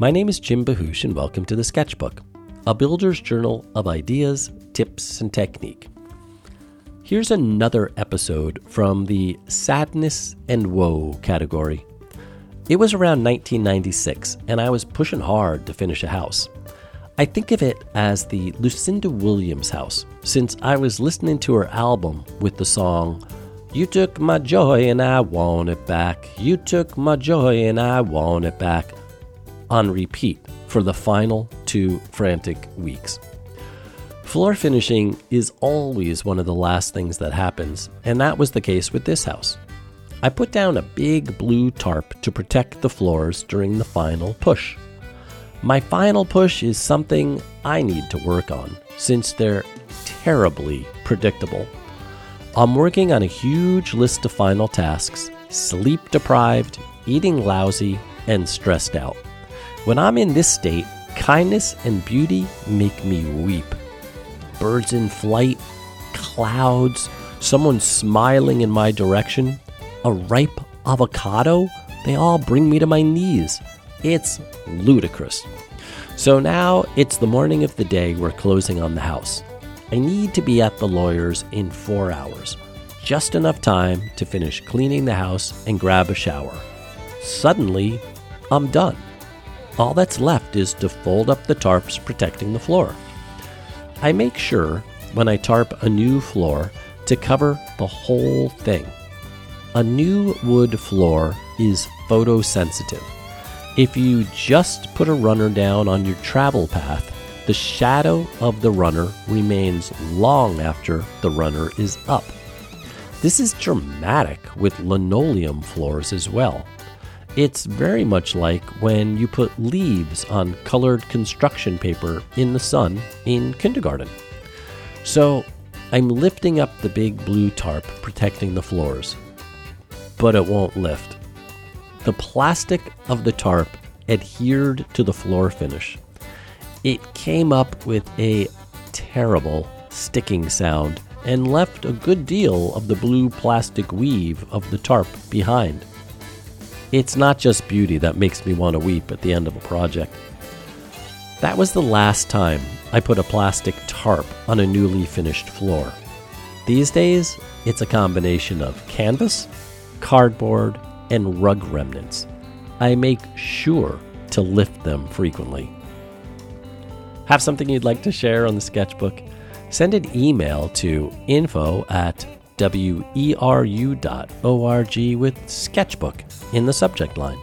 My name is Jim Bahoosh, and welcome to the Sketchbook, a builder's journal of ideas, tips, and technique. Here's another episode from the sadness and woe category. It was around 1996, and I was pushing hard to finish a house. I think of it as the Lucinda Williams house, since I was listening to her album with the song, You Took My Joy and I Want It Back, You Took My Joy and I Want It Back, on repeat for the final two frantic weeks. Floor finishing is always one of the last things that happens, and that was the case with this house. I put down a big blue tarp to protect the floors during the final push. My final push is something I need to work on since they're terribly predictable. I'm working on a huge list of final tasks, sleep deprived, eating lousy, and stressed out. When I'm in this state, kindness and beauty make me weep. Birds in flight, clouds, someone smiling in my direction, a ripe avocado, they all bring me to my knees. It's ludicrous. So now it's the morning of the day we're closing on the house. I need to be at the lawyer's in four hours, just enough time to finish cleaning the house and grab a shower. Suddenly, I'm done. All that's left is to fold up the tarps protecting the floor. I make sure, when I tarp a new floor, to cover the whole thing. A new wood floor is photosensitive if you just put a runner down on your travel path, the shadow of the runner remains long after the runner is up. This is dramatic with linoleum floors as well. It's very much like when you put leaves on colored construction paper in the sun in kindergarten. So I'm lifting up the big blue tarp protecting the floors, but it won't lift. The plastic of the tarp adhered to the floor finish. It came up with a terrible sticking sound and left a good deal of the blue plastic weave of the tarp behind. It's not just beauty that makes me want to weep at the end of a project. That was the last time I put a plastic tarp on a newly finished floor. These days, it's a combination of canvas, cardboard, and rug remnants. I make sure to lift them frequently. Have something you'd like to share on the sketchbook? Send an email to info at weru.org with sketchbook in the subject line.